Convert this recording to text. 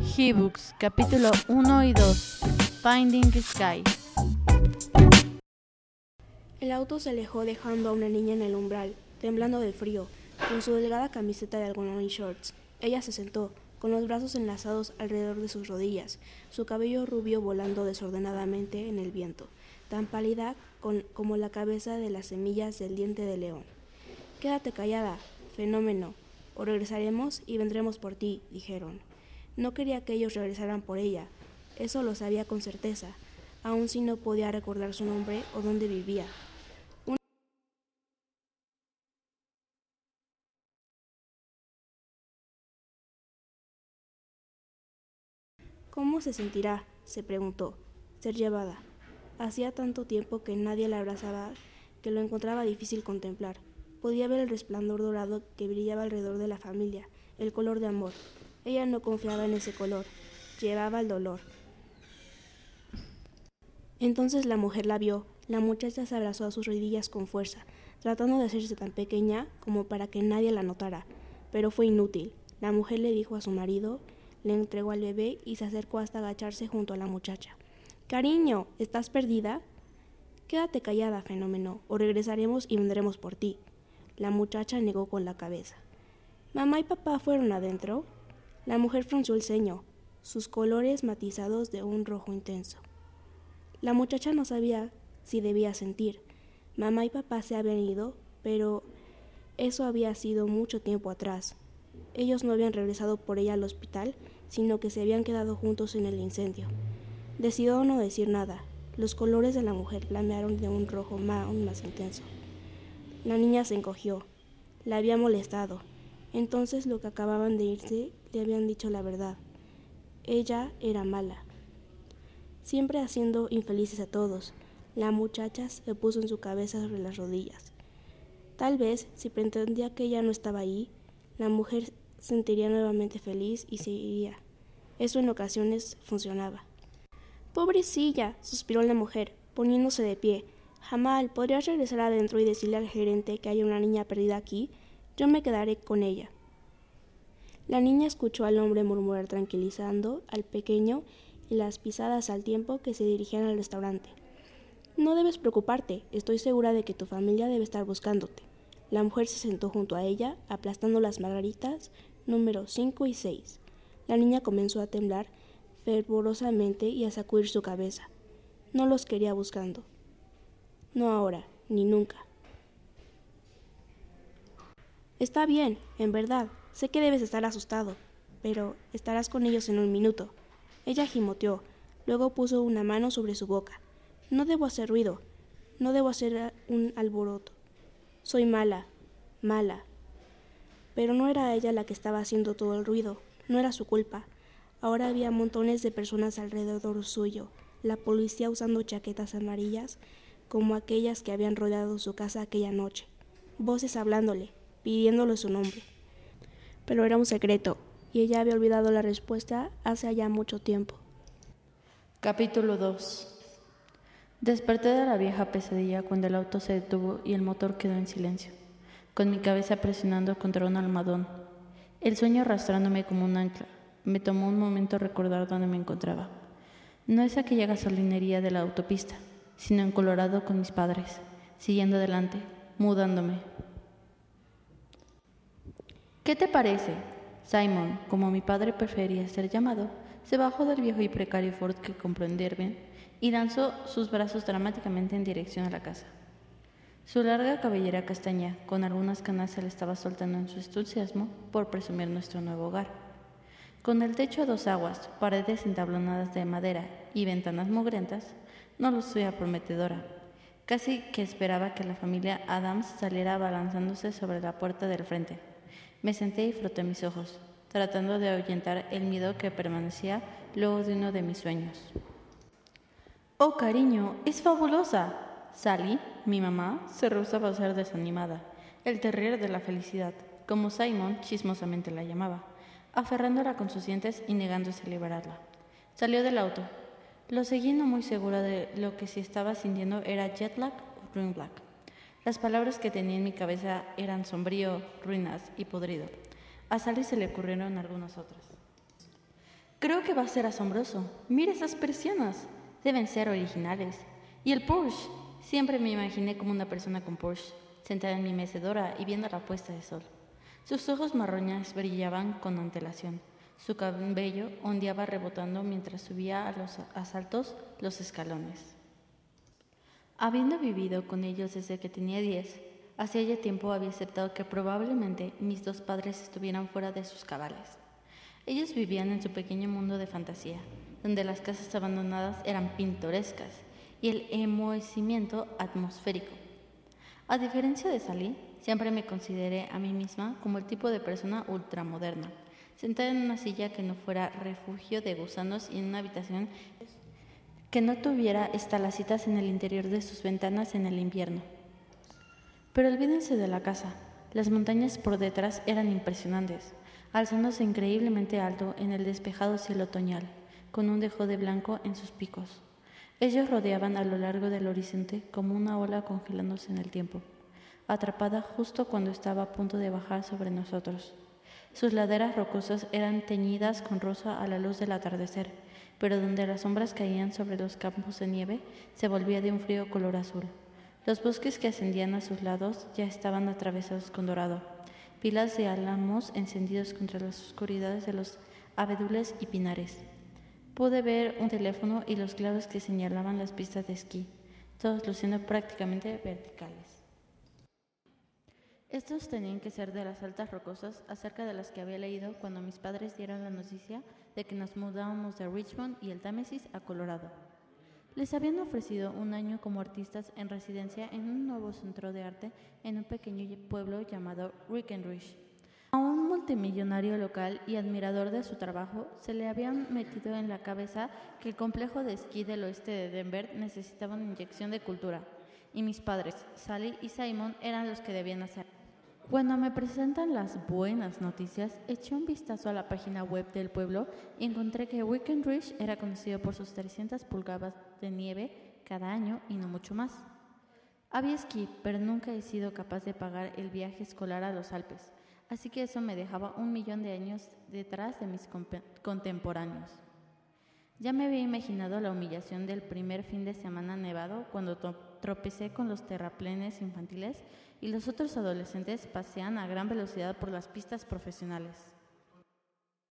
He-Books, capítulo 1 y 2. Finding Sky. El auto se alejó dejando a una niña en el umbral, temblando de frío, con su delgada camiseta de algodón y shorts. Ella se sentó, con los brazos enlazados alrededor de sus rodillas, su cabello rubio volando desordenadamente en el viento, tan pálida como la cabeza de las semillas del diente de león. Quédate callada, fenómeno, o regresaremos y vendremos por ti, dijeron. No quería que ellos regresaran por ella, eso lo sabía con certeza, aun si no podía recordar su nombre o dónde vivía. ¿Cómo se sentirá? se preguntó, ser llevada. Hacía tanto tiempo que nadie la abrazaba que lo encontraba difícil contemplar. Podía ver el resplandor dorado que brillaba alrededor de la familia, el color de amor. Ella no confiaba en ese color, llevaba el dolor. Entonces la mujer la vio, la muchacha se abrazó a sus rodillas con fuerza, tratando de hacerse tan pequeña como para que nadie la notara. Pero fue inútil. La mujer le dijo a su marido, le entregó al bebé y se acercó hasta agacharse junto a la muchacha. Cariño, ¿estás perdida? Quédate callada, fenómeno, o regresaremos y vendremos por ti. La muchacha negó con la cabeza. ¿Mamá y papá fueron adentro? La mujer frunció el ceño, sus colores matizados de un rojo intenso. La muchacha no sabía si debía sentir. Mamá y papá se habían ido, pero eso había sido mucho tiempo atrás. Ellos no habían regresado por ella al hospital, sino que se habían quedado juntos en el incendio. Decidió no decir nada. Los colores de la mujer flamearon de un rojo aún más intenso. La niña se encogió. La había molestado. Entonces lo que acababan de irse le habían dicho la verdad. Ella era mala. Siempre haciendo infelices a todos. La muchacha se puso en su cabeza sobre las rodillas. Tal vez, si pretendía que ella no estaba ahí, la mujer sentiría nuevamente feliz y se iría. Eso en ocasiones funcionaba. Pobrecilla, suspiró la mujer, poniéndose de pie. Jamal, ¿podrías regresar adentro y decirle al gerente que hay una niña perdida aquí? Yo me quedaré con ella. La niña escuchó al hombre murmurar tranquilizando al pequeño y las pisadas al tiempo que se dirigían al restaurante. No debes preocuparte, estoy segura de que tu familia debe estar buscándote. La mujer se sentó junto a ella, aplastando las margaritas número 5 y 6. La niña comenzó a temblar fervorosamente y a sacudir su cabeza. No los quería buscando. No ahora, ni nunca. Está bien, en verdad. Sé que debes estar asustado, pero estarás con ellos en un minuto. Ella gimoteó, luego puso una mano sobre su boca. No debo hacer ruido, no debo hacer un alboroto. Soy mala, mala. Pero no era ella la que estaba haciendo todo el ruido, no era su culpa. Ahora había montones de personas alrededor suyo, la policía usando chaquetas amarillas, como aquellas que habían rodeado su casa aquella noche, voces hablándole, pidiéndole su nombre. Pero era un secreto, y ella había olvidado la respuesta hace ya mucho tiempo. Capítulo 2 Desperté de la vieja pesadilla cuando el auto se detuvo y el motor quedó en silencio, con mi cabeza presionando contra un almadón, el sueño arrastrándome como un ancla. Me tomó un momento recordar dónde me encontraba. No es aquella gasolinería de la autopista, sino en Colorado con mis padres, siguiendo adelante, mudándome. ¿Qué te parece? Simon, como mi padre prefería ser llamado, se bajó del viejo y precario Ford que compró en Derben y lanzó sus brazos dramáticamente en dirección a la casa. Su larga cabellera castaña, con algunas canas, se le estaba soltando en su entusiasmo por presumir nuestro nuevo hogar. Con el techo a dos aguas, paredes entablonadas de madera y ventanas mugrientas, no lucía prometedora. Casi que esperaba que la familia Adams saliera abalanzándose sobre la puerta del frente. Me senté y froté mis ojos, tratando de ahuyentar el miedo que permanecía luego de uno de mis sueños. Oh, cariño, es fabulosa. Sally, mi mamá, se rehusaba a ser desanimada, el terrier de la felicidad, como Simon chismosamente la llamaba, aferrándola con sus dientes y negándose a liberarla. Salió del auto, lo seguí no muy segura de lo que si estaba sintiendo era jet lag o ring black. Las palabras que tenía en mi cabeza eran sombrío, ruinas y podrido. A Sally se le ocurrieron algunas otras. Creo que va a ser asombroso. Mira esas persianas. Deben ser originales. Y el Porsche. Siempre me imaginé como una persona con Porsche, sentada en mi mecedora y viendo la puesta de sol. Sus ojos marroñas brillaban con antelación. Su cabello ondeaba rebotando mientras subía a los asaltos los escalones. Habiendo vivido con ellos desde que tenía diez, hacía ya tiempo había aceptado que probablemente mis dos padres estuvieran fuera de sus cabales. Ellos vivían en su pequeño mundo de fantasía, donde las casas abandonadas eran pintorescas y el emoecimiento atmosférico. A diferencia de Sally, siempre me consideré a mí misma como el tipo de persona ultramoderna, sentada en una silla que no fuera refugio de gusanos y en una habitación que no tuviera estalacitas en el interior de sus ventanas en el invierno. Pero olvídense de la casa. Las montañas por detrás eran impresionantes, alzándose increíblemente alto en el despejado cielo otoñal, con un dejo de blanco en sus picos. Ellos rodeaban a lo largo del horizonte como una ola congelándose en el tiempo, atrapada justo cuando estaba a punto de bajar sobre nosotros. Sus laderas rocosas eran teñidas con rosa a la luz del atardecer, pero donde las sombras caían sobre los campos de nieve se volvía de un frío color azul. Los bosques que ascendían a sus lados ya estaban atravesados con dorado, pilas de álamos encendidos contra las oscuridades de los abedules y pinares. Pude ver un teléfono y los claros que señalaban las pistas de esquí, todos luciendo prácticamente verticales. Estos tenían que ser de las altas rocosas acerca de las que había leído cuando mis padres dieron la noticia de que nos mudábamos de Richmond y el Támesis a Colorado. Les habían ofrecido un año como artistas en residencia en un nuevo centro de arte en un pequeño pueblo llamado Rickenrich. A un multimillonario local y admirador de su trabajo se le habían metido en la cabeza que el complejo de esquí del oeste de Denver necesitaba una inyección de cultura, y mis padres, Sally y Simon, eran los que debían hacer. Cuando me presentan las buenas noticias, eché un vistazo a la página web del pueblo y encontré que Ridge era conocido por sus 300 pulgadas de nieve cada año y no mucho más. Había esquí, pero nunca he sido capaz de pagar el viaje escolar a los Alpes así que eso me dejaba un millón de años detrás de mis contemporáneos. Ya me había imaginado la humillación del primer fin de semana nevado cuando tropecé con los terraplenes infantiles y los otros adolescentes pasean a gran velocidad por las pistas profesionales.